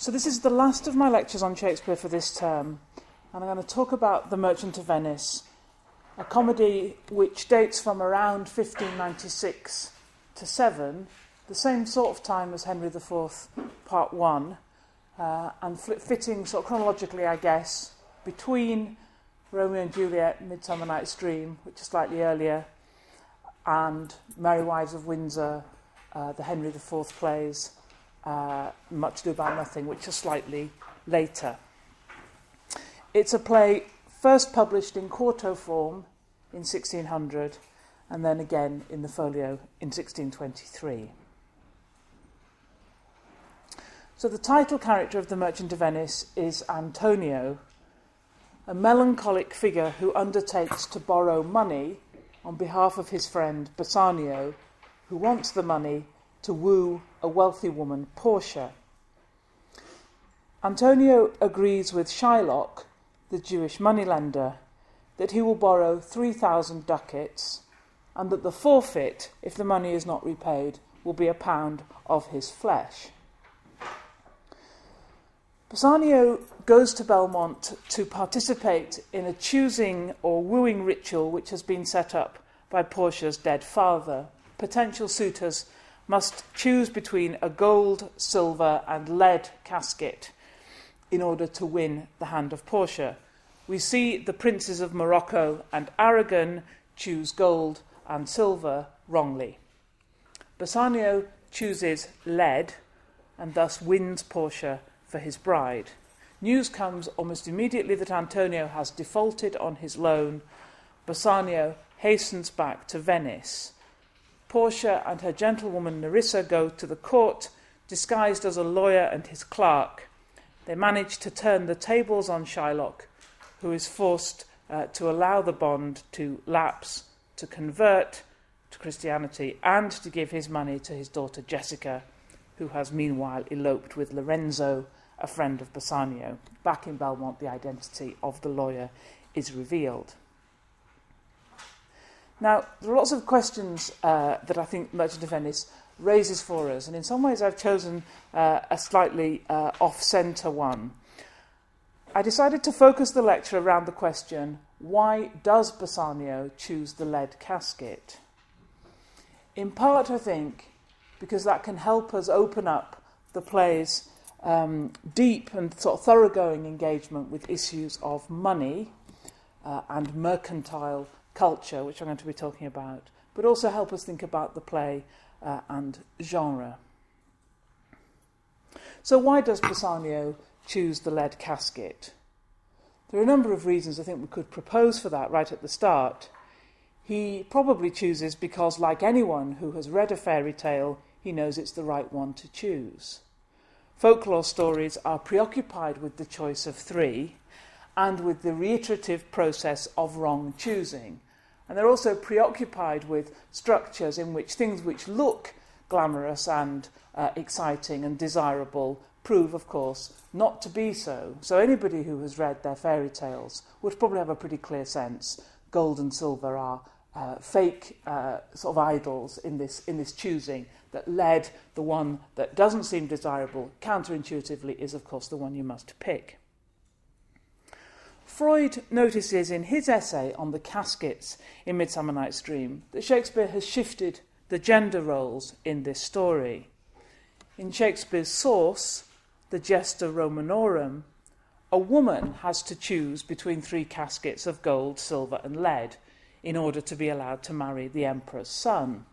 So, this is the last of my lectures on Shakespeare for this term, and I'm going to talk about The Merchant of Venice, a comedy which dates from around 1596 to 7, the same sort of time as Henry IV, Part 1, uh, and fitting sort of chronologically, I guess, between Romeo and Juliet, Midsummer Night's Dream, which is slightly earlier, and Merry Wives of Windsor, uh, the Henry IV plays, uh, Much Ado About Nothing, which are slightly later. It's a play first published in quarto form in 1600 and then again in the folio in 1623. So the title character of The Merchant of Venice is Antonio, a melancholic figure who undertakes to borrow money on behalf of his friend Bassanio, who wants the money to woo a wealthy woman, Portia. Antonio agrees with Shylock, the Jewish moneylender, that he will borrow 3,000 ducats and that the forfeit, if the money is not repaid, will be a pound of his flesh. Bassanio goes to Belmont to participate in a choosing or wooing ritual which has been set up by Portia's dead father. Potential suitors must choose between a gold, silver, and lead casket in order to win the hand of Portia. We see the princes of Morocco and Aragon choose gold and silver wrongly. Bassanio chooses lead and thus wins Portia for his bride. News comes almost immediately that Antonio has defaulted on his loan. Bassanio hastens back to Venice. Portia and her gentlewoman Nerissa go to the court, disguised as a lawyer and his clerk. They manage to turn the tables on Shylock, who is forced uh, to allow the bond to lapse, to convert to Christianity, and to give his money to his daughter Jessica, who has meanwhile eloped with Lorenzo a friend of Bassanio. Back in Belmont, the identity of the lawyer is revealed. Now, there are lots of questions uh, that I think Merchant of Venice raises for us, and in some ways I've chosen uh, a slightly uh, off centre one. I decided to focus the lecture around the question why does Bassanio choose the lead casket? In part, I think, because that can help us open up the play's um, deep and sort of thoroughgoing engagement with issues of money uh, and mercantile culture, which I'm going to be talking about, but also help us think about the play uh, and genre. So, why does Bassanio choose the lead casket? There are a number of reasons I think we could propose for that right at the start. He probably chooses because, like anyone who has read a fairy tale, he knows it's the right one to choose. Folklore stories are preoccupied with the choice of three and with the reiterative process of wrong choosing. And they're also preoccupied with structures in which things which look glamorous and uh, exciting and desirable prove, of course, not to be so. So anybody who has read their fairy tales would probably have a pretty clear sense gold and silver are uh, fake uh, sort of idols in this, in this choosing that led the one that doesn't seem desirable counterintuitively is, of course, the one you must pick. Freud notices in his essay on the caskets in Midsummer Night's Dream that Shakespeare has shifted the gender roles in this story. In Shakespeare's source, the Gesta Romanorum, a woman has to choose between three caskets of gold, silver, and lead in order to be allowed to marry the emperor's son.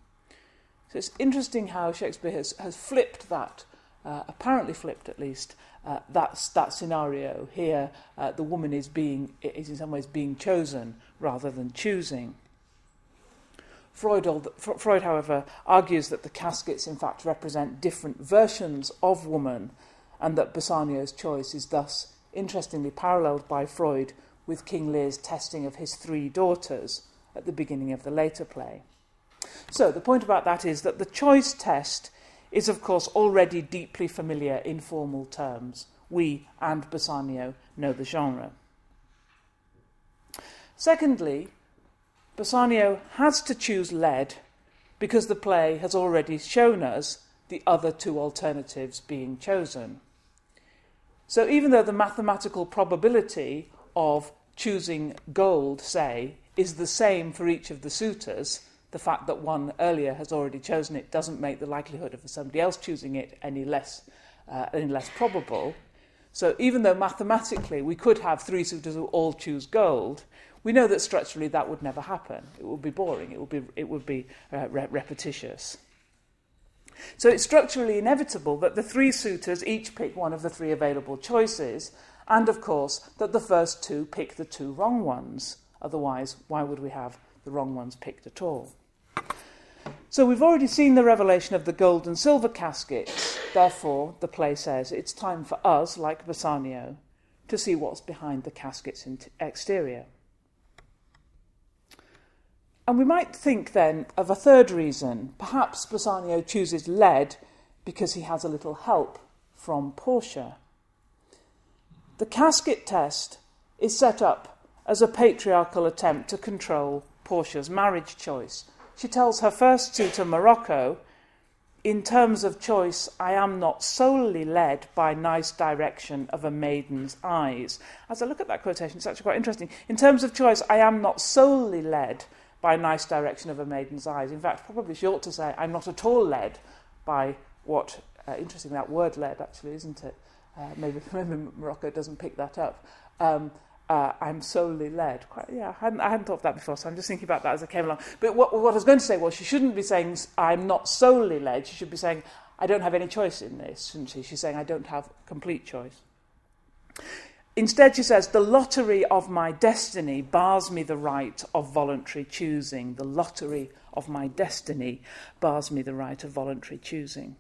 So it's interesting how Shakespeare has, has flipped that, uh, apparently flipped at least, uh, that, that scenario. Here, uh, the woman is, being, is in some ways being chosen rather than choosing. Freud, Freud, however, argues that the caskets in fact represent different versions of woman, and that Bassanio's choice is thus interestingly paralleled by Freud with King Lear's testing of his three daughters at the beginning of the later play. So, the point about that is that the choice test is, of course, already deeply familiar in formal terms. We and Bassanio know the genre. Secondly, Bassanio has to choose lead because the play has already shown us the other two alternatives being chosen. So even though the mathematical probability of choosing gold, say, is the same for each of the suitors, the fact that one earlier has already chosen it doesn't make the likelihood of somebody else choosing it any less, uh, any less probable. So even though mathematically we could have three suitors who all choose gold, we know that structurally that would never happen. It would be boring. It would be, it would be uh, re- repetitious. So it's structurally inevitable that the three suitors each pick one of the three available choices, and of course that the first two pick the two wrong ones. Otherwise, why would we have the wrong ones picked at all? So we've already seen the revelation of the gold and silver caskets. Therefore, the play says it's time for us, like Bassanio, to see what's behind the casket's exterior. And we might think then of a third reason. Perhaps Bassanio chooses lead because he has a little help from Portia. The casket test is set up as a patriarchal attempt to control Portia's marriage choice. She tells her first suitor, Morocco, in terms of choice, I am not solely led by nice direction of a maiden's eyes. As I look at that quotation, it's actually quite interesting. In terms of choice, I am not solely led by nice direction of a maiden's eyes. In fact, probably she ought to say, I'm not at all led by what, uh, interesting that word led actually, isn't it? Uh, maybe, maybe Morocco doesn't pick that up. Um, uh, I'm solely led. Quite, yeah, I hadn't, I hadn't thought of that before, so I'm just thinking about that as I came along. But what, what I was going to say was she shouldn't be saying, I'm not solely led. She should be saying, I don't have any choice in this, shouldn't she? She's saying, I don't have complete choice. Instead, she says, the lottery of my destiny bars me the right of voluntary choosing. The lottery of my destiny bars me the right of voluntary choosing.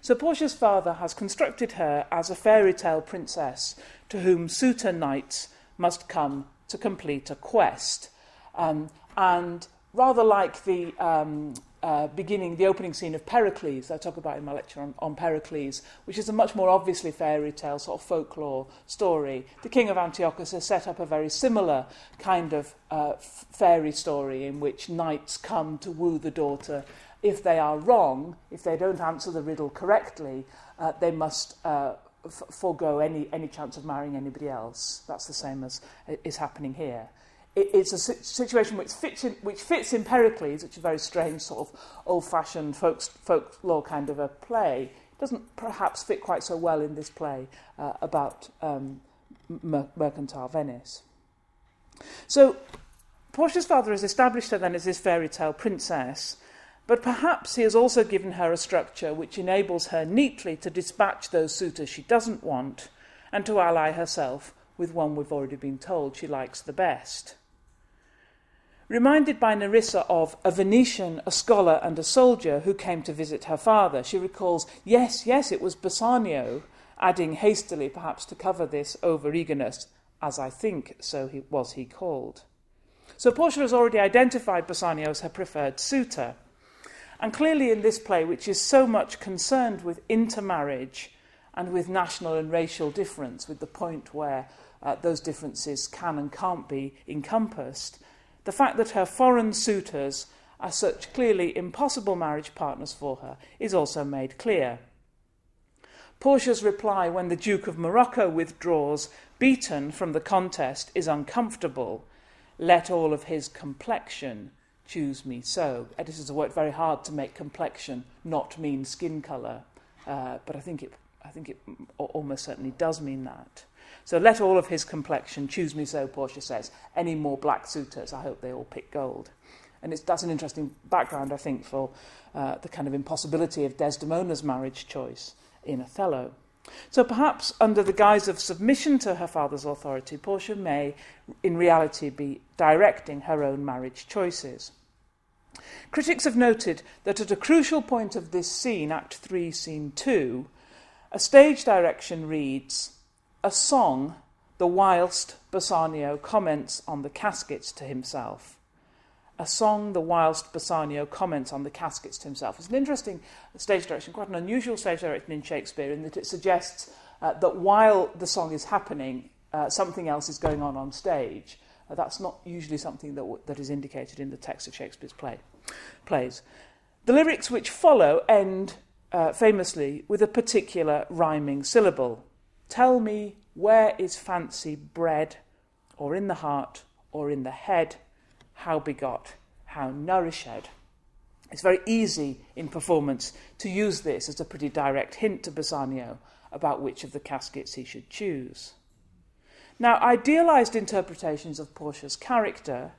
So Portia's father has constructed her as a fairy tale princess to whom suitor knights must come to complete a quest. Um, and rather like the um, uh, beginning, the opening scene of Pericles, I talk about in my lecture on, on Pericles, which is a much more obviously fairy tale, sort of folklore story. The king of Antiochus has set up a very similar kind of uh, fairy story in which knights come to woo the daughter. If they are wrong, if they don't answer the riddle correctly, uh, they must uh, f- forego any, any chance of marrying anybody else. That's the same as is happening here it, it's a situation which fits, in, which fits in Pericles, which is a very strange sort of old-fashioned folk, folklore kind of a play. It doesn't perhaps fit quite so well in this play uh, about um, mer- mercantile Venice. So Portia's father has established her then as this fairy tale princess, but perhaps he has also given her a structure which enables her neatly to dispatch those suitors she doesn't want and to ally herself with one we've already been told she likes the best. Reminded by Nerissa of a Venetian, a scholar, and a soldier who came to visit her father, she recalls, Yes, yes, it was Bassanio, adding hastily, perhaps to cover this over eagerness, as I think so he, was he called. So Portia has already identified Bassanio as her preferred suitor. And clearly, in this play, which is so much concerned with intermarriage and with national and racial difference, with the point where uh, those differences can and can't be encompassed, the fact that her foreign suitors are such clearly impossible marriage partners for her is also made clear. Portia's reply when the Duke of Morocco withdraws, beaten from the contest, is uncomfortable. Let all of his complexion choose me so. Editors have worked very hard to make complexion not mean skin colour, uh, but I think it, I think it almost certainly does mean that. So let all of his complexion choose me so, Portia says. Any more black suitors, I hope they all pick gold. And it's, that's an interesting background, I think, for uh, the kind of impossibility of Desdemona's marriage choice in Othello. So perhaps under the guise of submission to her father's authority, Portia may, in reality, be directing her own marriage choices. Critics have noted that at a crucial point of this scene, Act 3, Scene 2, a stage direction reads, a song the whilst Bassanio comments on the caskets to himself. A song the whilst Bassanio comments on the caskets to himself. It's an interesting stage direction, quite an unusual stage direction in Shakespeare, in that it suggests uh, that while the song is happening, uh, something else is going on on stage. Uh, that's not usually something that, w- that is indicated in the text of Shakespeare's play, plays. The lyrics which follow end uh, famously with a particular rhyming syllable Tell me where is fancy bred, or in the heart, or in the head, how begot, how nourished. It's very easy in performance to use this as a pretty direct hint to Bassanio about which of the caskets he should choose. Now, idealized interpretations of Portia's character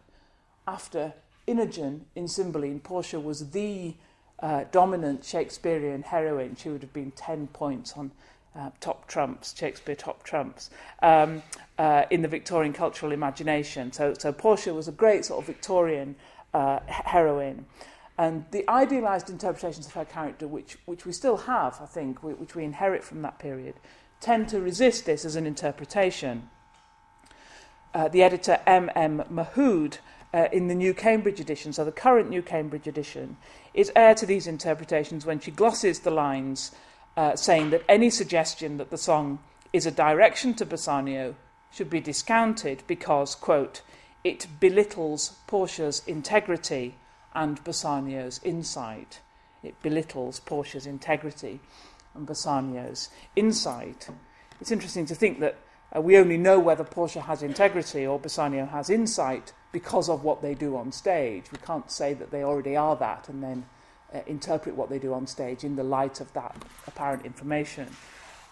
after Imogen in Cymbeline, Portia was the uh, dominant Shakespearean heroine. She would have been 10 points on uh, top trumps, Shakespeare top trumps, um, uh, in the Victorian cultural imagination. So, so Portia was a great sort of Victorian uh, heroine. And the idealized interpretations of her character, which, which we still have, I think, which we inherit from that period, tend to resist this as an interpretation. Uh, the editor M. M. Mahood uh, in the New Cambridge edition, so the current New Cambridge edition, is heir to these interpretations when she glosses the lines uh, saying that any suggestion that the song is a direction to Bassanio should be discounted because, quote, it belittles Portia's integrity and Bassanio's insight. It belittles Portia's integrity and Bassanio's insight. It's interesting to think that uh, we only know whether Portia has integrity or Bassanio has insight because of what they do on stage. We can't say that they already are that and then uh, interpret what they do on stage in the light of that apparent information.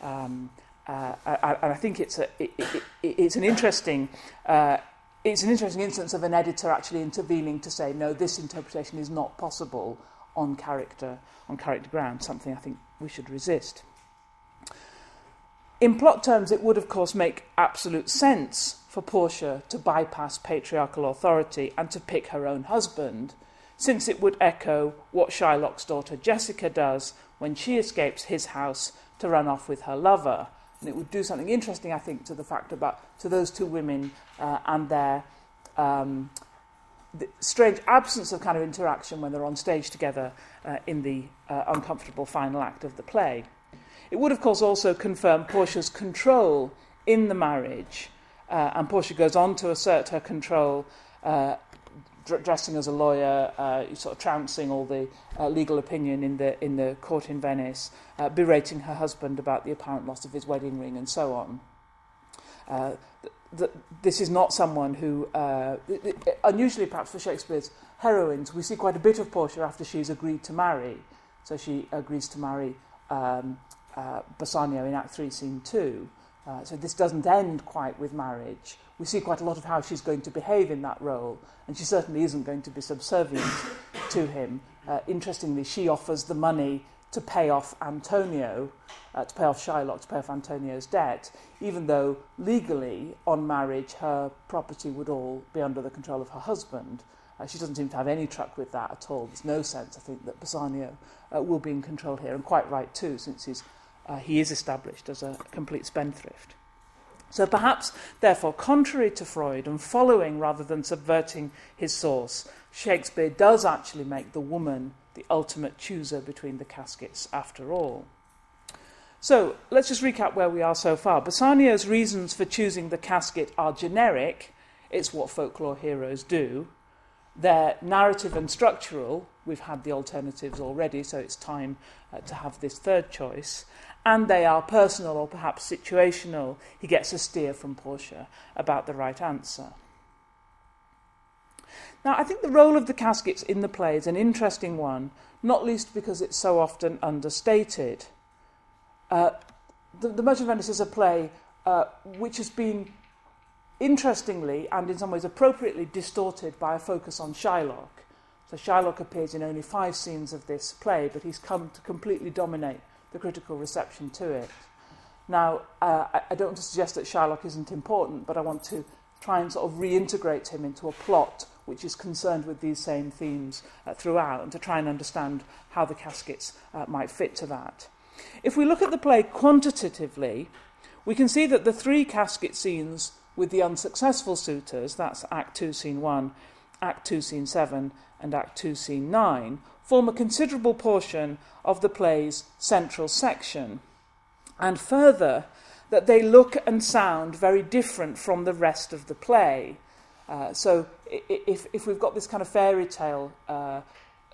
Um, uh, and I think it's, a, it, it, it's an interesting uh, it's an interesting instance of an editor actually intervening to say no, this interpretation is not possible on character on character ground. Something I think we should resist. In plot terms, it would of course make absolute sense for Portia to bypass patriarchal authority and to pick her own husband since it would echo what Shylock's daughter Jessica does when she escapes his house to run off with her lover. And it would do something interesting, I think, to the fact about to those two women uh, and their um, the strange absence of kind of interaction when they're on stage together uh, in the uh, uncomfortable final act of the play. It would, of course, also confirm Portia's control in the marriage, uh, and Portia goes on to assert her control uh, dressing as a lawyer, uh, sort of trouncing all the uh, legal opinion in the in the court in Venice, uh, berating her husband about the apparent loss of his wedding ring, and so on. Uh, th- th- this is not someone who, uh, unusually perhaps for Shakespeare's heroines, we see quite a bit of Portia after she's agreed to marry. So she agrees to marry um, uh, Bassanio in Act 3, Scene 2. Uh, so this doesn't end quite with marriage. We see quite a lot of how she's going to behave in that role, and she certainly isn't going to be subservient to him. Uh, interestingly, she offers the money to pay off Antonio, uh, to pay off Shylock, to pay off Antonio's debt, even though legally, on marriage, her property would all be under the control of her husband. Uh, she doesn't seem to have any truck with that at all. There's no sense, I think, that Bassanio uh, will be in control here, and quite right too, since he's uh, he is established as a complete spendthrift. So perhaps, therefore, contrary to Freud and following rather than subverting his source, Shakespeare does actually make the woman the ultimate chooser between the caskets after all. So let's just recap where we are so far. Bassanio's reasons for choosing the casket are generic, it's what folklore heroes do. They're narrative and structural, we've had the alternatives already, so it's time uh, to have this third choice and they are personal or perhaps situational, he gets a steer from Portia about the right answer. Now, I think the role of the caskets in the play is an interesting one, not least because it's so often understated. Uh, the, the Merchant of Venice is a play uh, which has been interestingly and in some ways appropriately distorted by a focus on Shylock. So Shylock appears in only five scenes of this play, but he's come to completely dominate the critical reception to it. Now, uh, I, don't want to suggest that Shylock isn't important, but I want to try and sort of reintegrate him into a plot which is concerned with these same themes uh, throughout and to try and understand how the caskets uh, might fit to that. If we look at the play quantitatively, we can see that the three casket scenes with the unsuccessful suitors, that's Act 2, Scene 1, Act 2, Scene 7, and Act 2, Scene 9, form a considerable portion of the play's central section. And further, that they look and sound very different from the rest of the play. Uh, so if, if we've got this kind of fairy tale uh,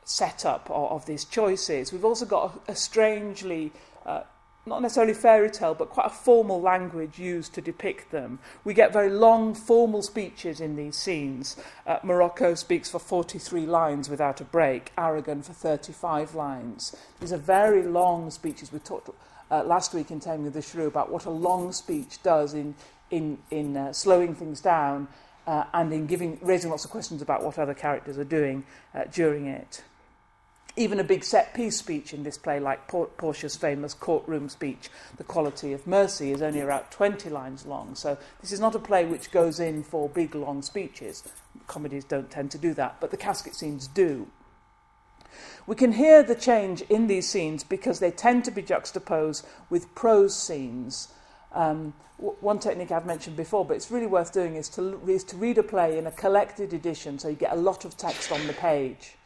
setup of, of these choices, we've also got a, a strangely uh, not necessarily fairy tale, but quite a formal language used to depict them. We get very long, formal speeches in these scenes. Uh, Morocco speaks for 43 lines without a break, Aragon for 35 lines. These are very long speeches. We talked uh, last week in Taming of the Shrew about what a long speech does in, in, in uh, slowing things down uh, and in giving, raising lots of questions about what other characters are doing uh, during it. Even a big set piece speech in this play, like Por- Portia's famous courtroom speech, The Quality of Mercy, is only about 20 lines long. So this is not a play which goes in for big, long speeches. Comedies don't tend to do that, but the casket scenes do. We can hear the change in these scenes because they tend to be juxtaposed with prose scenes. Um, w- one technique I've mentioned before, but it's really worth doing, is to, is to read a play in a collected edition so you get a lot of text on the page.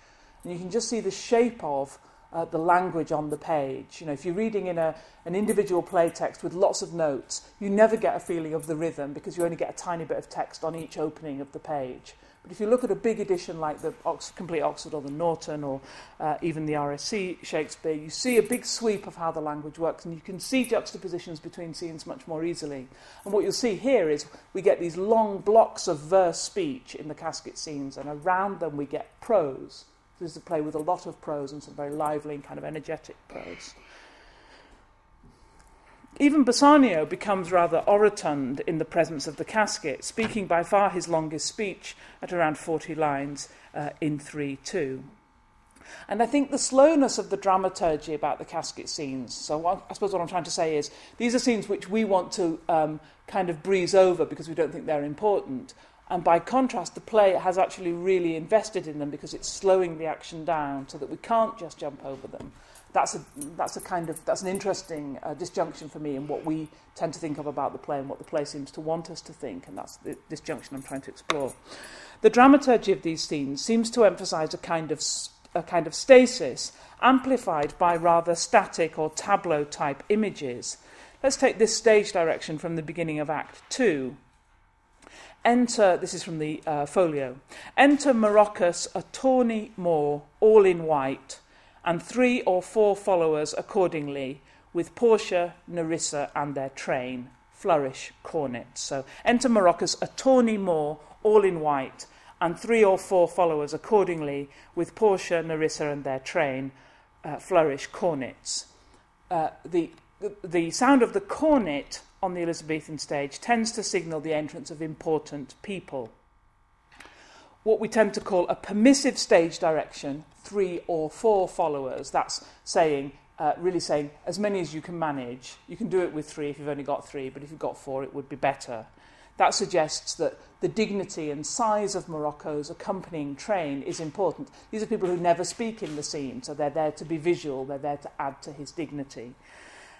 And you can just see the shape of uh, the language on the page. You know, if you're reading in a, an individual play text with lots of notes, you never get a feeling of the rhythm because you only get a tiny bit of text on each opening of the page. But if you look at a big edition like the Complete Oxford or the Norton or uh, even the RSC Shakespeare, you see a big sweep of how the language works and you can see juxtapositions between scenes much more easily. And what you'll see here is we get these long blocks of verse speech in the casket scenes and around them we get prose. This is a play with a lot of prose and some very lively and kind of energetic prose. Even Bassanio becomes rather orotund in the presence of the casket, speaking by far his longest speech at around 40 lines uh, in 3 2. And I think the slowness of the dramaturgy about the casket scenes. So, what, I suppose what I'm trying to say is these are scenes which we want to um, kind of breeze over because we don't think they're important. And by contrast, the play has actually really invested in them because it's slowing the action down so that we can't just jump over them that's a, that's a kind of that's an interesting uh, disjunction for me in what we tend to think of about the play and what the play seems to want us to think, and that's the disjunction I'm trying to explore. The dramaturgy of these scenes seems to emphasize a kind of a kind of stasis, amplified by rather static or tableau type images. Let's take this stage direction from the beginning of Act Two. Enter, this is from the uh, folio. Enter Morochus, a tawny Moor, all in white and three or four followers accordingly, with Portia, Nerissa, and their train, flourish cornets. So enter Morochus, a tawny Moor, all in white, and three or four followers accordingly, with Portia, Nerissa, and their train, uh, flourish cornets. Uh, the, the sound of the cornet on the Elizabethan stage tends to signal the entrance of important people. What we tend to call a permissive stage direction three or four followers. That's saying, uh, really saying, as many as you can manage. You can do it with three if you've only got three, but if you've got four, it would be better. That suggests that the dignity and size of Morocco's accompanying train is important. These are people who never speak in the scene, so they're there to be visual, they're there to add to his dignity.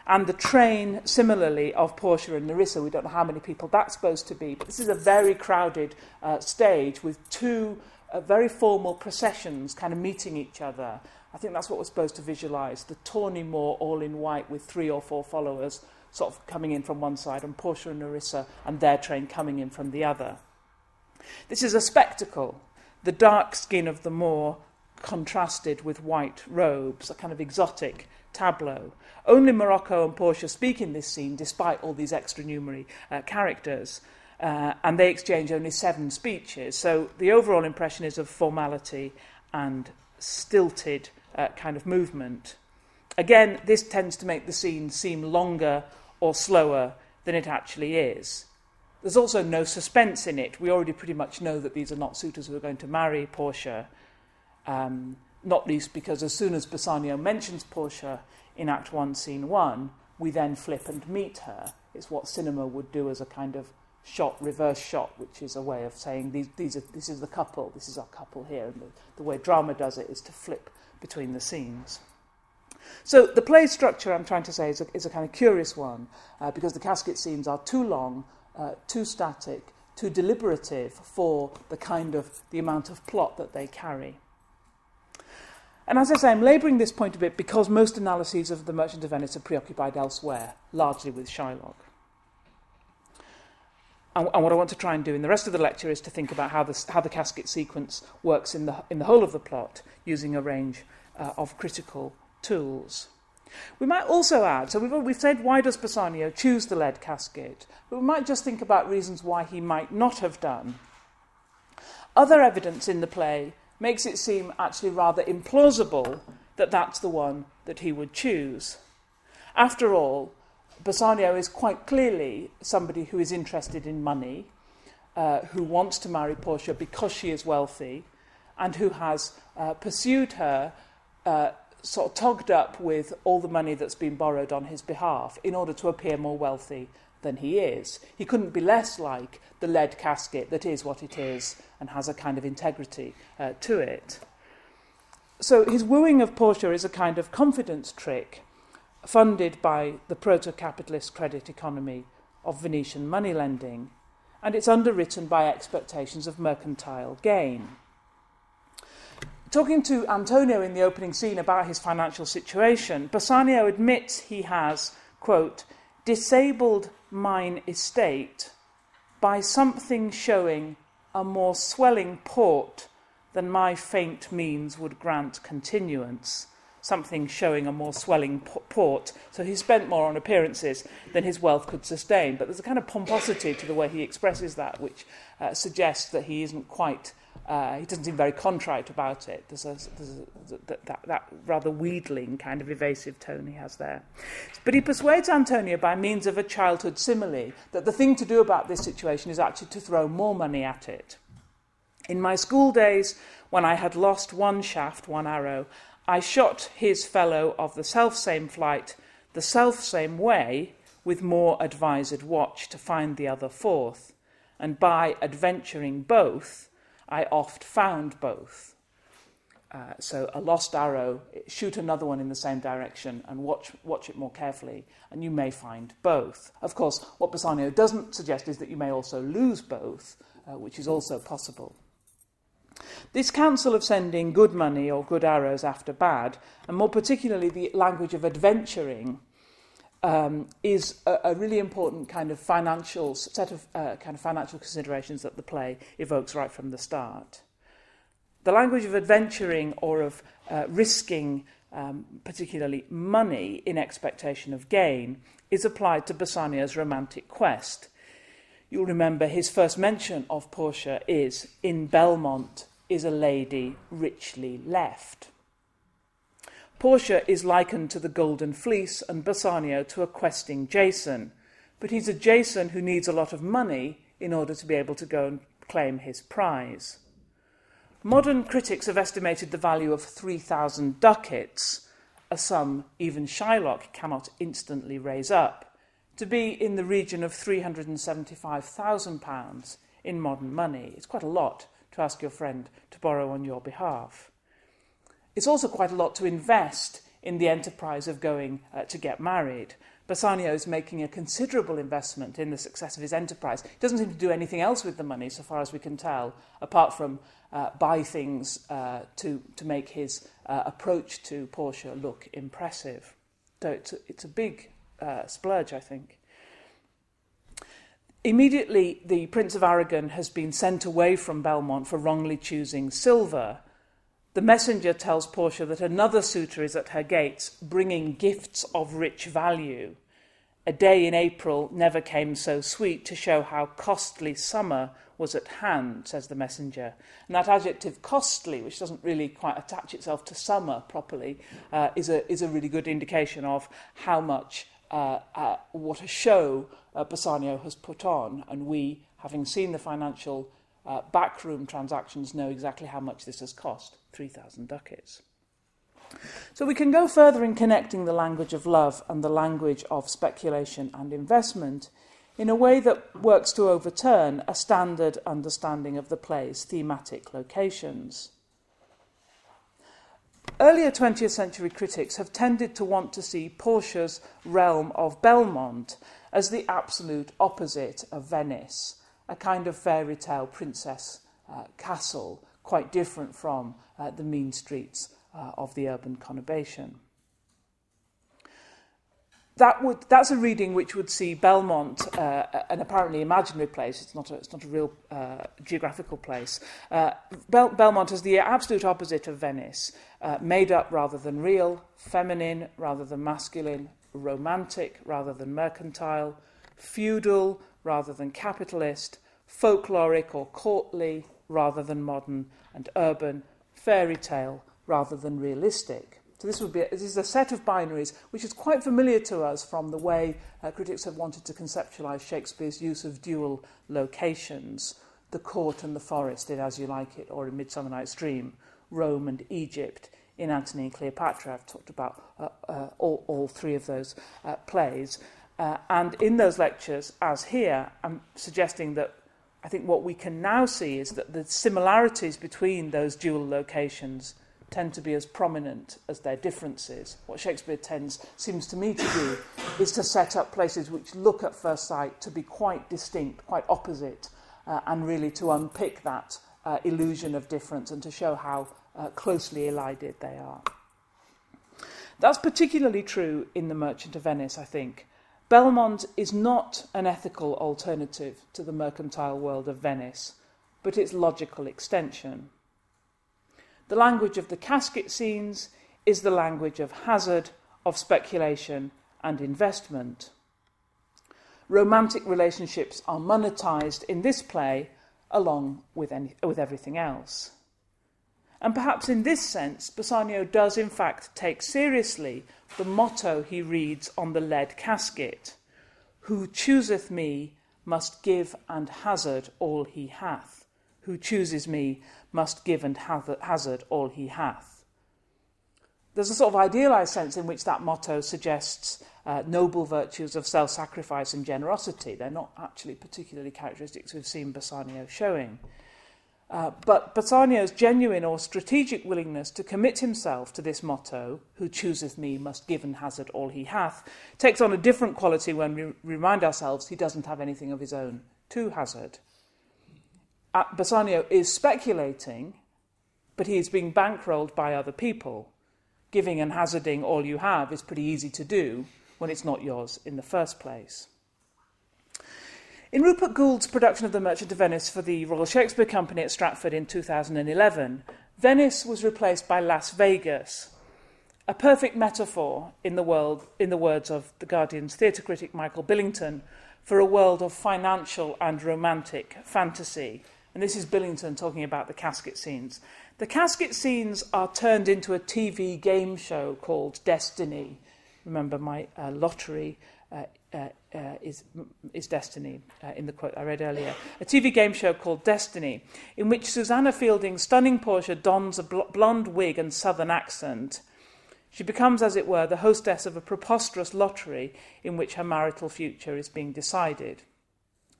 And the train, similarly, of Portia and Nerissa, we don't know how many people that's supposed to be, but this is a very crowded uh, stage with two uh, very formal processions kind of meeting each other. I think that's what we're supposed to visualize. The tawny Moor all in white with three or four followers sort of coming in from one side, and Portia and Nerissa and their train coming in from the other. This is a spectacle. The dark skin of the Moor contrasted with white robes, a kind of exotic tableau. Only Morocco and Portia speak in this scene, despite all these extranumerary uh, characters uh, and they exchange only seven speeches. So the overall impression is of formality and stilted uh, kind of movement. Again, this tends to make the scene seem longer or slower than it actually is. There's also no suspense in it. We already pretty much know that these are not suitors who are going to marry Portia, um, not least because as soon as Bassanio mentions Portia in Act 1, Scene 1, we then flip and meet her. It's what cinema would do as a kind of shot, reverse shot, which is a way of saying these, these are, this is the couple, this is our couple here. And the, the way drama does it is to flip between the scenes. So the play structure, I'm trying to say, is a, is a kind of curious one uh, because the casket scenes are too long, uh, too static, too deliberative for the kind of the amount of plot that they carry. And as I say, I'm labouring this point a bit because most analyses of The Merchant of Venice are preoccupied elsewhere, largely with Shylock. And, and, what I want to try and do in the rest of the lecture is to think about how, this, how the casket sequence works in the, in the whole of the plot using a range uh, of critical tools. We might also add, so we've, we've said why does Bassanio choose the lead casket, but we might just think about reasons why he might not have done. Other evidence in the play makes it seem actually rather implausible that that's the one that he would choose. After all, Bassanio is quite clearly somebody who is interested in money, uh, who wants to marry Portia because she is wealthy, and who has uh, pursued her uh, sort of togged up with all the money that's been borrowed on his behalf in order to appear more wealthy than he is. He couldn't be less like the lead casket that is what it is and has a kind of integrity uh, to it. So his wooing of Portia is a kind of confidence trick funded by the proto capitalist credit economy of Venetian money lending, and it's underwritten by expectations of mercantile gain. Talking to Antonio in the opening scene about his financial situation, Bassanio admits he has, quote, disabled mine estate by something showing a more swelling port than my faint means would grant continuance. Something showing a more swelling port. So he spent more on appearances than his wealth could sustain. But there's a kind of pomposity to the way he expresses that, which uh, suggests that he isn't quite uh, he doesn't seem very contrite about it. There's, a, there's a, that, that, that rather wheedling kind of evasive tone he has there. But he persuades Antonio by means of a childhood simile that the thing to do about this situation is actually to throw more money at it. In my school days, when I had lost one shaft, one arrow, I shot his fellow of the self same flight, the self same way, with more advised watch to find the other fourth, and by adventuring both, I oft found both. Uh, so a lost arrow, shoot another one in the same direction and watch, watch it more carefully, and you may find both. Of course, what Bassanio doesn't suggest is that you may also lose both, uh, which is also possible. This counsel of sending good money or good arrows after bad, and more particularly the language of adventuring, um, is a, a really important kind of financial set of uh, kind of financial considerations that the play evokes right from the start. The language of adventuring or of uh, risking, um, particularly money, in expectation of gain, is applied to Bassanio's romantic quest. You'll remember his first mention of Portia is in Belmont is a lady richly left. Portia is likened to the Golden Fleece and Bassanio to a questing Jason, but he's a Jason who needs a lot of money in order to be able to go and claim his prize. Modern critics have estimated the value of 3,000 ducats, a sum even Shylock cannot instantly raise up, to be in the region of £375,000 in modern money. It's quite a lot to ask your friend to borrow on your behalf. It's also quite a lot to invest in the enterprise of going uh, to get married. Bassanio is making a considerable investment in the success of his enterprise. He doesn't seem to do anything else with the money, so far as we can tell, apart from uh, buy things uh, to, to make his uh, approach to Portia look impressive. So it's a, it's a big uh, splurge, I think. Immediately, the Prince of Aragon has been sent away from Belmont for wrongly choosing silver the messenger tells Portia that another suitor is at her gates, bringing gifts of rich value. A day in April never came so sweet to show how costly summer was at hand, says the messenger. And that adjective costly, which doesn't really quite attach itself to summer properly, uh, is, a, is a really good indication of how much, uh, uh, what a show uh, Bassanio has put on. And we, having seen the financial uh, backroom transactions, know exactly how much this has cost. 3,000 ducats. So we can go further in connecting the language of love and the language of speculation and investment in a way that works to overturn a standard understanding of the play's thematic locations. Earlier 20th century critics have tended to want to see Portia's realm of Belmont as the absolute opposite of Venice, a kind of fairy tale princess uh, castle quite different from uh, the mean streets uh, of the urban conurbation. that would, that's a reading which would see Belmont, uh, an apparently imaginary place, it's not a, it's not a real uh, geographical place, uh, Bel- Belmont as the absolute opposite of Venice, made up rather than real, feminine rather than masculine, romantic rather than mercantile, feudal rather than capitalist, folkloric or courtly rather than modern, and urban, fairy tale rather than realistic. So this would be this is a set of binaries which is quite familiar to us from the way uh, critics have wanted to conceptualize Shakespeare's use of dual locations, the court and the forest in As You Like It, or in Midsummer Night's Dream, Rome and Egypt, in Antony and Cleopatra. I've talked about uh, uh, all, all three of those uh, plays. Uh, and in those lectures, as here, I'm suggesting that I think what we can now see is that the similarities between those dual locations tend to be as prominent as their differences. What Shakespeare tends, seems to me to do, is to set up places which look at first sight to be quite distinct, quite opposite, uh, and really to unpick that uh, illusion of difference and to show how uh, closely elided they are. That's particularly true in The Merchant of Venice, I think. Belmont is not an ethical alternative to the mercantile world of Venice, but its logical extension. The language of the casket scenes is the language of hazard, of speculation, and investment. Romantic relationships are monetized in this play along with, any, with everything else. And perhaps in this sense, Bassanio does in fact take seriously the motto he reads on the lead casket Who chooseth me must give and hazard all he hath. Who chooses me must give and hazard all he hath. There's a sort of idealized sense in which that motto suggests uh, noble virtues of self sacrifice and generosity. They're not actually particularly characteristics we've seen Bassanio showing. Uh, but Bassanio's genuine or strategic willingness to commit himself to this motto, who chooseth me must give and hazard all he hath, takes on a different quality when we remind ourselves he doesn't have anything of his own to hazard. Uh, Bassanio is speculating, but he is being bankrolled by other people. Giving and hazarding all you have is pretty easy to do when it's not yours in the first place. In Rupert Goold's production of The Merchant of Venice for the Royal Shakespeare Company at Stratford in 2011, Venice was replaced by Las Vegas, a perfect metaphor in the, world, in the words of The Guardian's theatre critic Michael Billington for a world of financial and romantic fantasy. And this is Billington talking about the casket scenes. The casket scenes are turned into a TV game show called Destiny. Remember my uh, lottery uh, uh, uh, is, is Destiny, uh, in the quote I read earlier. A TV game show called Destiny, in which Susannah Fielding's stunning Portia dons a bl- blonde wig and southern accent. She becomes, as it were, the hostess of a preposterous lottery in which her marital future is being decided.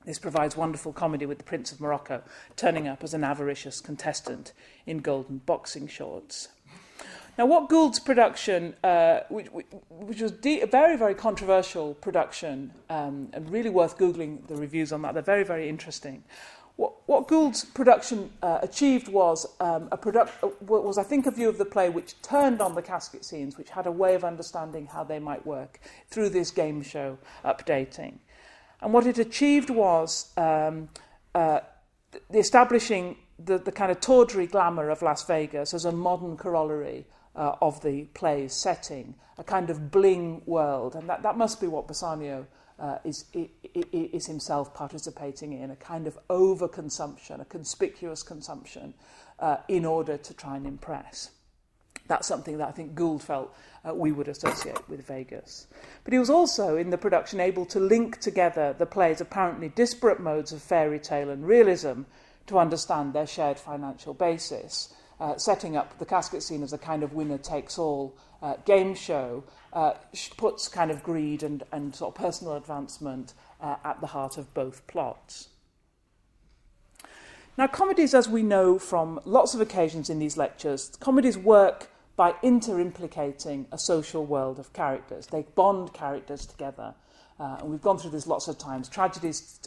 This provides wonderful comedy with the Prince of Morocco turning up as an avaricious contestant in golden boxing shorts. Now, what Goold's production, uh, which, which, was de- a very, very controversial production, um, and really worth Googling the reviews on that, they're very, very interesting. What, what Goold's production uh, achieved was um, a product, uh, was, I think, a view of the play which turned on the casket scenes, which had a way of understanding how they might work through this game show updating. And what it achieved was um, uh, the establishing the, the kind of tawdry glamour of Las Vegas as a modern corollary uh, of the play's setting, a kind of bling world. And that, that must be what Bassanio uh, is, is himself participating in, a kind of overconsumption, a conspicuous consumption, uh, in order to try and impress. That's something that I think Goold felt uh, we would associate with Vegas. But he was also, in the production, able to link together the play's apparently disparate modes of fairy tale and realism to understand their shared financial basis uh, setting up the casket scene as a kind of winner takes all uh, game show uh, puts kind of greed and, and sort of personal advancement uh, at the heart of both plots. Now, comedies, as we know from lots of occasions in these lectures, comedies work by interimplicating a social world of characters. They bond characters together. Uh, and we've gone through this lots of times. Tragedies,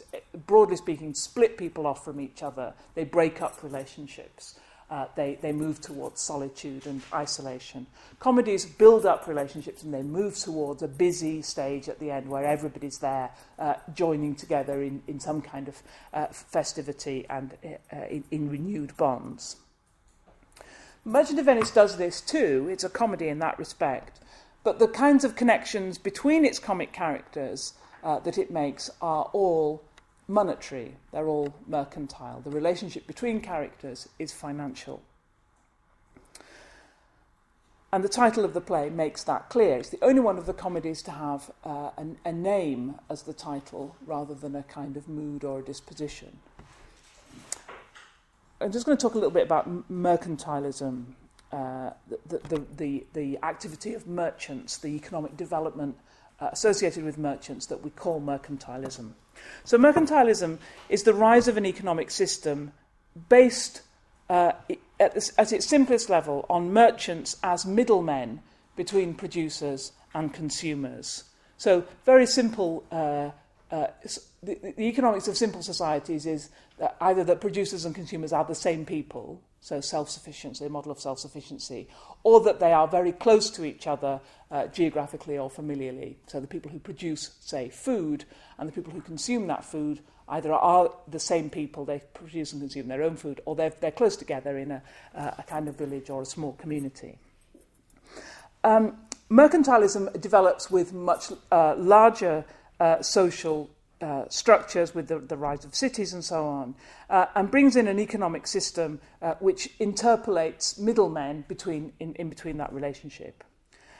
broadly speaking, split people off from each other. They break up relationships. Uh, they, they move towards solitude and isolation. Comedies build up relationships and they move towards a busy stage at the end where everybody's there uh, joining together in, in some kind of uh, festivity and uh, in, in renewed bonds. Merchant of Venice does this too. It's a comedy in that respect. But the kinds of connections between its comic characters uh, that it makes are all monetary, they're all mercantile. The relationship between characters is financial. And the title of the play makes that clear. It's the only one of the comedies to have uh, an, a name as the title rather than a kind of mood or a disposition. I'm just going to talk a little bit about mercantilism, uh, the, the, the, the activity of merchants, the economic development uh, associated with merchants that we call mercantilism. So, mercantilism is the rise of an economic system based uh, at, this, at its simplest level on merchants as middlemen between producers and consumers. So, very simple. Uh, uh, the, the economics of simple societies is that either that producers and consumers are the same people, so self-sufficiency, a model of self-sufficiency, or that they are very close to each other uh, geographically or familiarly. So the people who produce, say, food, and the people who consume that food either are the same people, they produce and consume their own food, or they're, they're close together in a, uh, a kind of village or a small community. Um, mercantilism develops with much uh, larger uh, social uh, structures with the, the rise of cities and so on, uh, and brings in an economic system uh, which interpolates middlemen between, in, in between that relationship.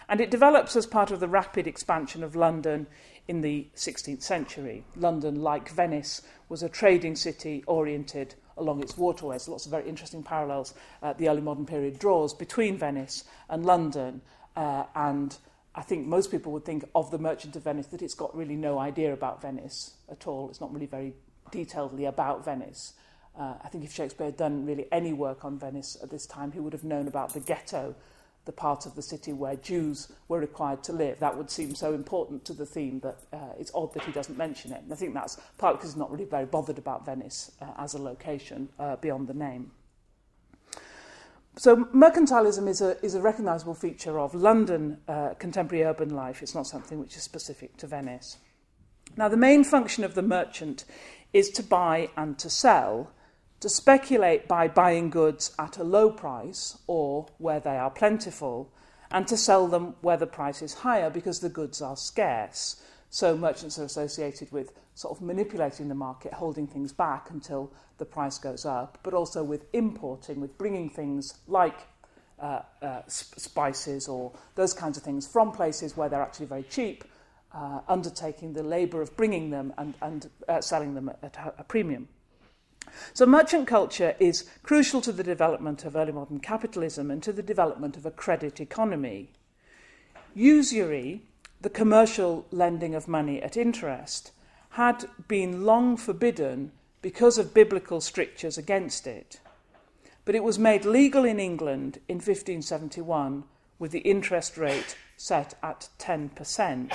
And it develops as part of the rapid expansion of London in the 16th century. London, like Venice, was a trading city oriented along its waterways. Lots of very interesting parallels uh, the early modern period draws between Venice and London uh, and I think most people would think of the Merchant of Venice that it's got really no idea about Venice at all. It's not really very detailedly about Venice. Uh, I think if Shakespeare had done really any work on Venice at this time, he would have known about the ghetto, the part of the city where Jews were required to live. That would seem so important to the theme that uh, it's odd that he doesn't mention it. And I think that's partly because he's not really very bothered about Venice uh, as a location uh, beyond the name. So mercantilism is a, is a recognisable feature of London uh, contemporary urban life. It's not something which is specific to Venice. Now, the main function of the merchant is to buy and to sell, to speculate by buying goods at a low price or where they are plentiful, and to sell them where the price is higher because the goods are scarce. So merchants are associated with sort of manipulating the market, holding things back until the price goes up, but also with importing, with bringing things like uh, uh, spices or those kinds of things from places where they're actually very cheap, uh, undertaking the labour of bringing them and, and uh, selling them at a premium. So, merchant culture is crucial to the development of early modern capitalism and to the development of a credit economy. Usury, the commercial lending of money at interest, had been long forbidden because of biblical strictures against it. But it was made legal in England in 1571 with the interest rate set at 10%.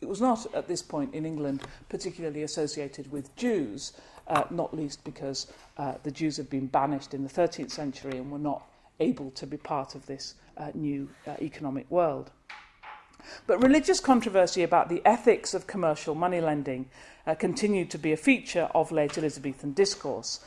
It was not at this point in England particularly associated with Jews, uh, not least because uh, the Jews had been banished in the 13th century and were not able to be part of this uh, new uh, economic world. But religious controversy about the ethics of commercial money lending uh, continued to be a feature of late Elizabethan discourse.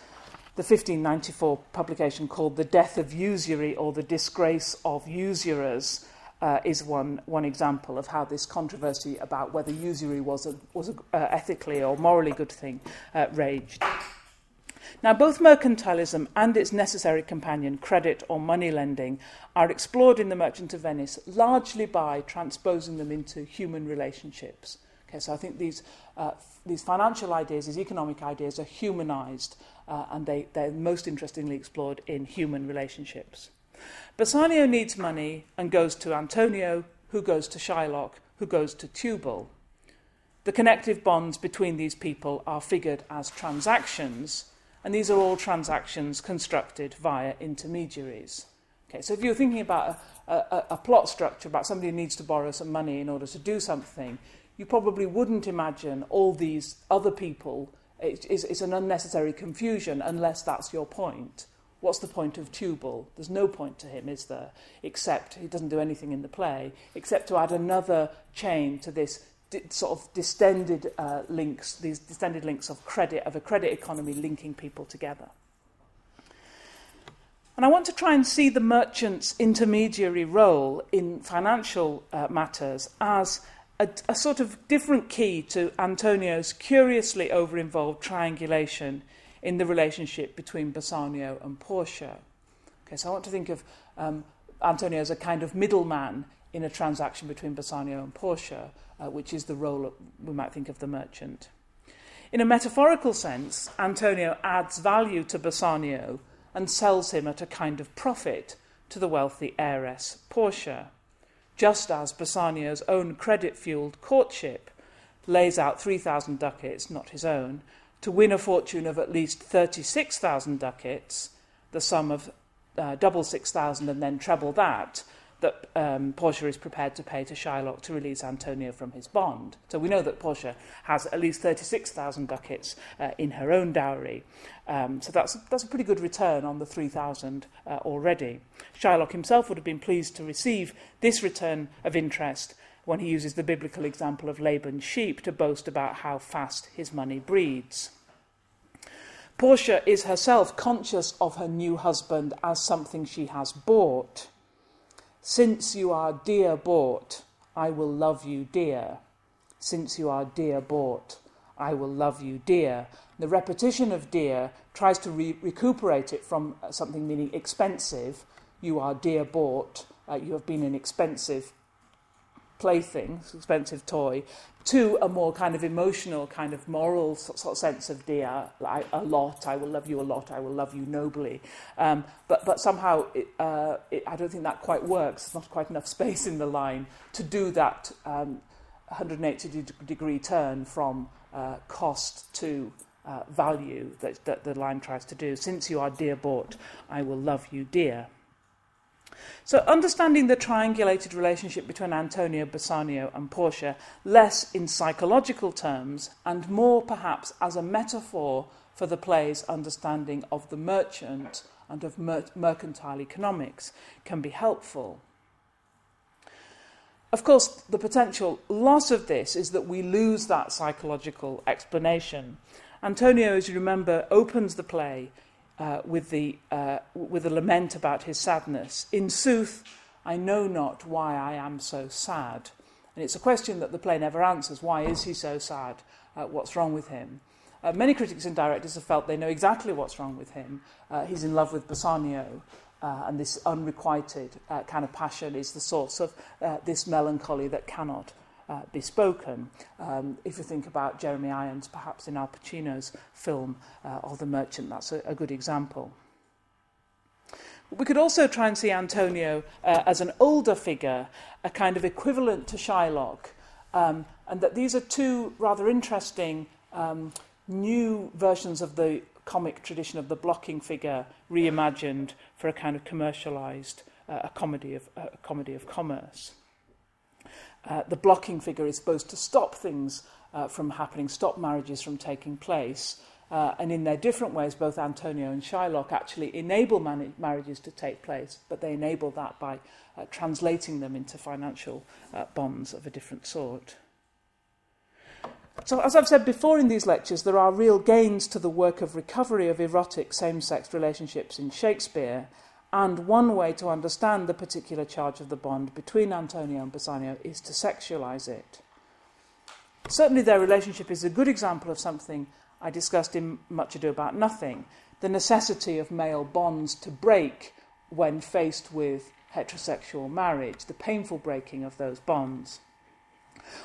The 1594 publication called The Death of Usury or The Disgrace of Usurers uh, is one, one example of how this controversy about whether usury was a, was a uh, ethically or morally good thing uh, raged. Now, both mercantilism and its necessary companion, credit or money lending, are explored in The Merchant of Venice largely by transposing them into human relationships. Okay, so I think these, uh, these financial ideas, these economic ideas, are humanized uh, and they, they're most interestingly explored in human relationships. Bassanio needs money and goes to Antonio, who goes to Shylock, who goes to Tubal. The connective bonds between these people are figured as transactions and these are all transactions constructed via intermediaries. Okay, so if you're thinking about a, a, a plot structure about somebody who needs to borrow some money in order to do something, you probably wouldn't imagine all these other people. It, it's, it's an unnecessary confusion unless that's your point. what's the point of Tubal? There's no point to him, is there? Except he doesn't do anything in the play, except to add another chain to this sort of distended uh, links, these distended links of credit, of a credit economy linking people together. And I want to try and see the merchant's intermediary role in financial uh, matters as a, a sort of different key to Antonio's curiously over involved triangulation in the relationship between Bassanio and Portia. Okay, so I want to think of um, Antonio as a kind of middleman in a transaction between Bassanio and Portia, uh, which is the role of, we might think of the merchant. In a metaphorical sense, Antonio adds value to Bassanio and sells him at a kind of profit to the wealthy heiress Portia, just as Bassanio's own credit fueled courtship lays out 3,000 ducats, not his own, to win a fortune of at least 36,000 ducats, the sum of uh, double 6,000 and then treble that, that um, Portia is prepared to pay to Shylock to release Antonio from his bond. So we know that Portia has at least 36,000 ducats uh, in her own dowry. Um, so that's, that's a pretty good return on the 3,000 uh, already. Shylock himself would have been pleased to receive this return of interest when he uses the biblical example of Laban's sheep to boast about how fast his money breeds. Portia is herself conscious of her new husband as something she has bought. Since you are dear bought, I will love you dear. Since you are dear bought, I will love you dear. The repetition of dear tries to re- recuperate it from something meaning expensive. You are dear bought. Uh, you have been an expensive plaything, expensive toy, to a more kind of emotional, kind of moral sort of sense of dear, like a lot, I will love you a lot, I will love you nobly. Um, but, but somehow, it, uh, it, I don't think that quite works. There's not quite enough space in the line to do that um, 180 degree turn from uh, cost to uh, value that, that the line tries to do. Since you are dear bought, I will love you dear. So, understanding the triangulated relationship between Antonio Bassanio and Portia, less in psychological terms and more perhaps as a metaphor for the play's understanding of the merchant and of mer- mercantile economics, can be helpful. Of course, the potential loss of this is that we lose that psychological explanation. Antonio, as you remember, opens the play uh, with, the, uh, with a lament about his sadness. In sooth, I know not why I am so sad. And it's a question that the play never answers. Why is he so sad? Uh, what's wrong with him? Uh, many critics and directors have felt they know exactly what's wrong with him. Uh, he's in love with Bassanio, uh, and this unrequited uh, kind of passion is the source of uh, this melancholy that cannot uh, be spoken. Um, if you think about Jeremy Irons, perhaps in Al Pacino's film uh, of The Merchant, that's a, a good example. We could also try and see Antonio uh, as an older figure, a kind of equivalent to Shylock, um, and that these are two rather interesting um, new versions of the comic tradition of the blocking figure reimagined for a kind of commercialized uh, a comedy of a comedy of commerce. Uh, the blocking figure is supposed to stop things uh, from happening, stop marriages from taking place. Uh, and in their different ways, both Antonio and Shylock actually enable man- marriages to take place, but they enable that by uh, translating them into financial uh, bonds of a different sort. So, as I've said before in these lectures, there are real gains to the work of recovery of erotic same sex relationships in Shakespeare, and one way to understand the particular charge of the bond between Antonio and Bassanio is to sexualize it. Certainly, their relationship is a good example of something I discussed in Much Ado About Nothing the necessity of male bonds to break when faced with heterosexual marriage, the painful breaking of those bonds.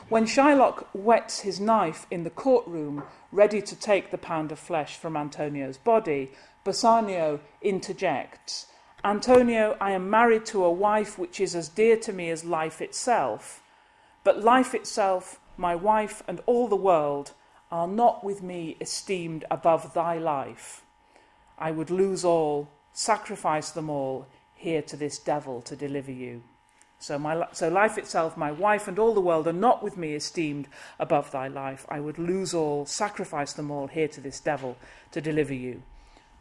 When Shylock whets his knife in the courtroom, ready to take the pound of flesh from Antonio's body, Bassanio interjects Antonio, I am married to a wife which is as dear to me as life itself. But life itself, my wife, and all the world are not with me esteemed above thy life. I would lose all, sacrifice them all, here to this devil to deliver you. So, my, so life itself, my wife, and all the world are not with me esteemed above thy life. I would lose all, sacrifice them all, here to this devil to deliver you.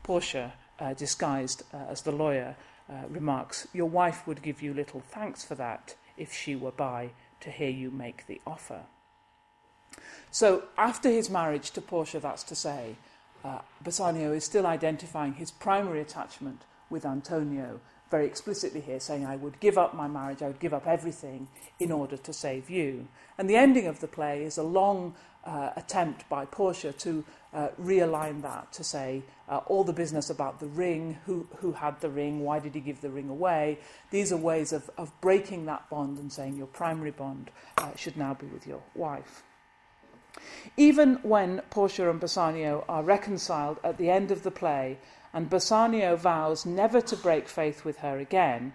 Portia uh, disguised uh, as the lawyer, uh, remarks, Your wife would give you little thanks for that if she were by to hear you make the offer. So, after his marriage to Portia, that's to say, uh, Bassanio is still identifying his primary attachment with Antonio very explicitly here, saying, I would give up my marriage, I would give up everything in order to save you. And the ending of the play is a long uh, attempt by Portia to uh, realign that, to say uh, all the business about the ring, who, who had the ring, why did he give the ring away. These are ways of, of breaking that bond and saying your primary bond uh, should now be with your wife. Even when Portia and Bassanio are reconciled at the end of the play, and Bassanio vows never to break faith with her again,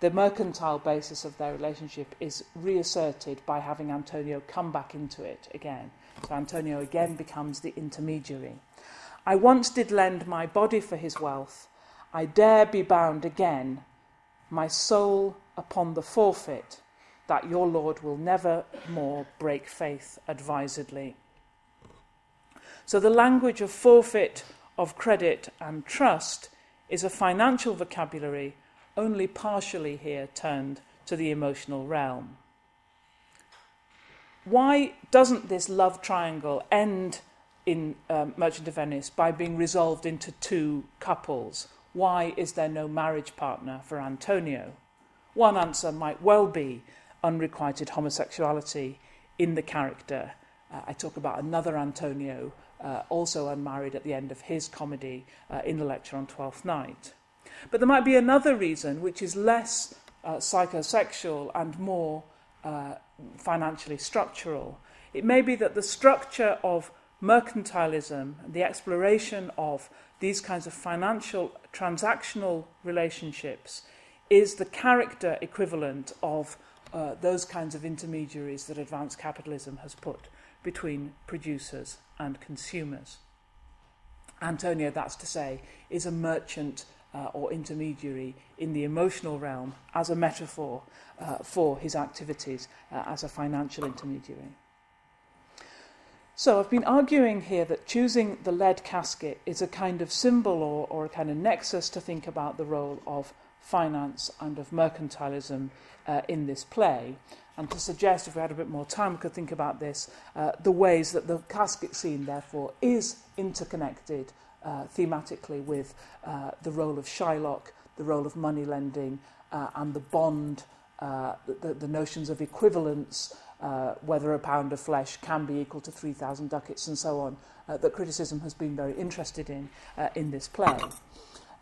the mercantile basis of their relationship is reasserted by having Antonio come back into it again. So Antonio again becomes the intermediary. I once did lend my body for his wealth. I dare be bound again, my soul upon the forfeit, that your Lord will never more break faith advisedly. So the language of forfeit of credit and trust is a financial vocabulary only partially here turned to the emotional realm. Why doesn't this love triangle end in um, Merchant of Venice by being resolved into two couples? Why is there no marriage partner for Antonio? One answer might well be unrequited homosexuality in the character. Uh, I talk about another Antonio uh, also unmarried at the end of his comedy uh, in the lecture on Twelfth Night. But there might be another reason which is less uh, psychosexual and more uh, financially structural. It may be that the structure of mercantilism, the exploration of these kinds of financial transactional relationships, is the character equivalent of uh, those kinds of intermediaries that advanced capitalism has put between producers and consumers. Antonio, that's to say, is a merchant uh, or intermediary in the emotional realm as a metaphor uh, for his activities uh, as a financial intermediary. So I've been arguing here that choosing the lead casket is a kind of symbol or, or a kind of nexus to think about the role of finance and of mercantilism uh, in this play and to suggest, if we had a bit more time, we could think about this, uh, the ways that the casket scene, therefore, is interconnected uh, thematically with uh, the role of Shylock, the role of money lending, uh, and the bond, uh, the, the notions of equivalence, uh, whether a pound of flesh can be equal to 3,000 ducats, and so on, uh, that criticism has been very interested in uh, in this play.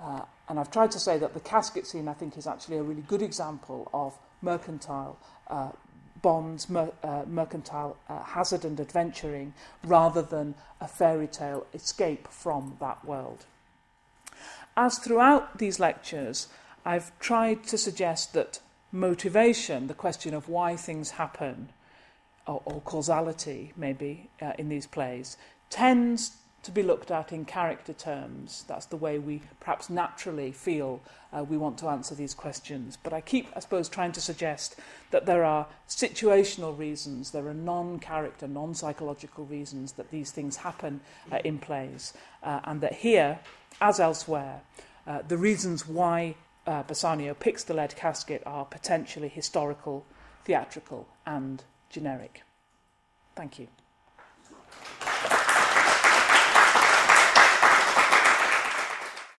Uh, and I've tried to say that the casket scene, I think, is actually a really good example of mercantile uh, bonds, mer- uh, mercantile uh, hazard and adventuring, rather than a fairy tale escape from that world. As throughout these lectures, I've tried to suggest that motivation, the question of why things happen, or, or causality maybe uh, in these plays, tends to be looked at in character terms. That's the way we perhaps naturally feel uh, we want to answer these questions. But I keep, I suppose, trying to suggest that there are situational reasons, there are non character, non psychological reasons that these things happen uh, in plays. Uh, and that here, as elsewhere, uh, the reasons why uh, Bassanio picks the lead casket are potentially historical, theatrical, and generic. Thank you.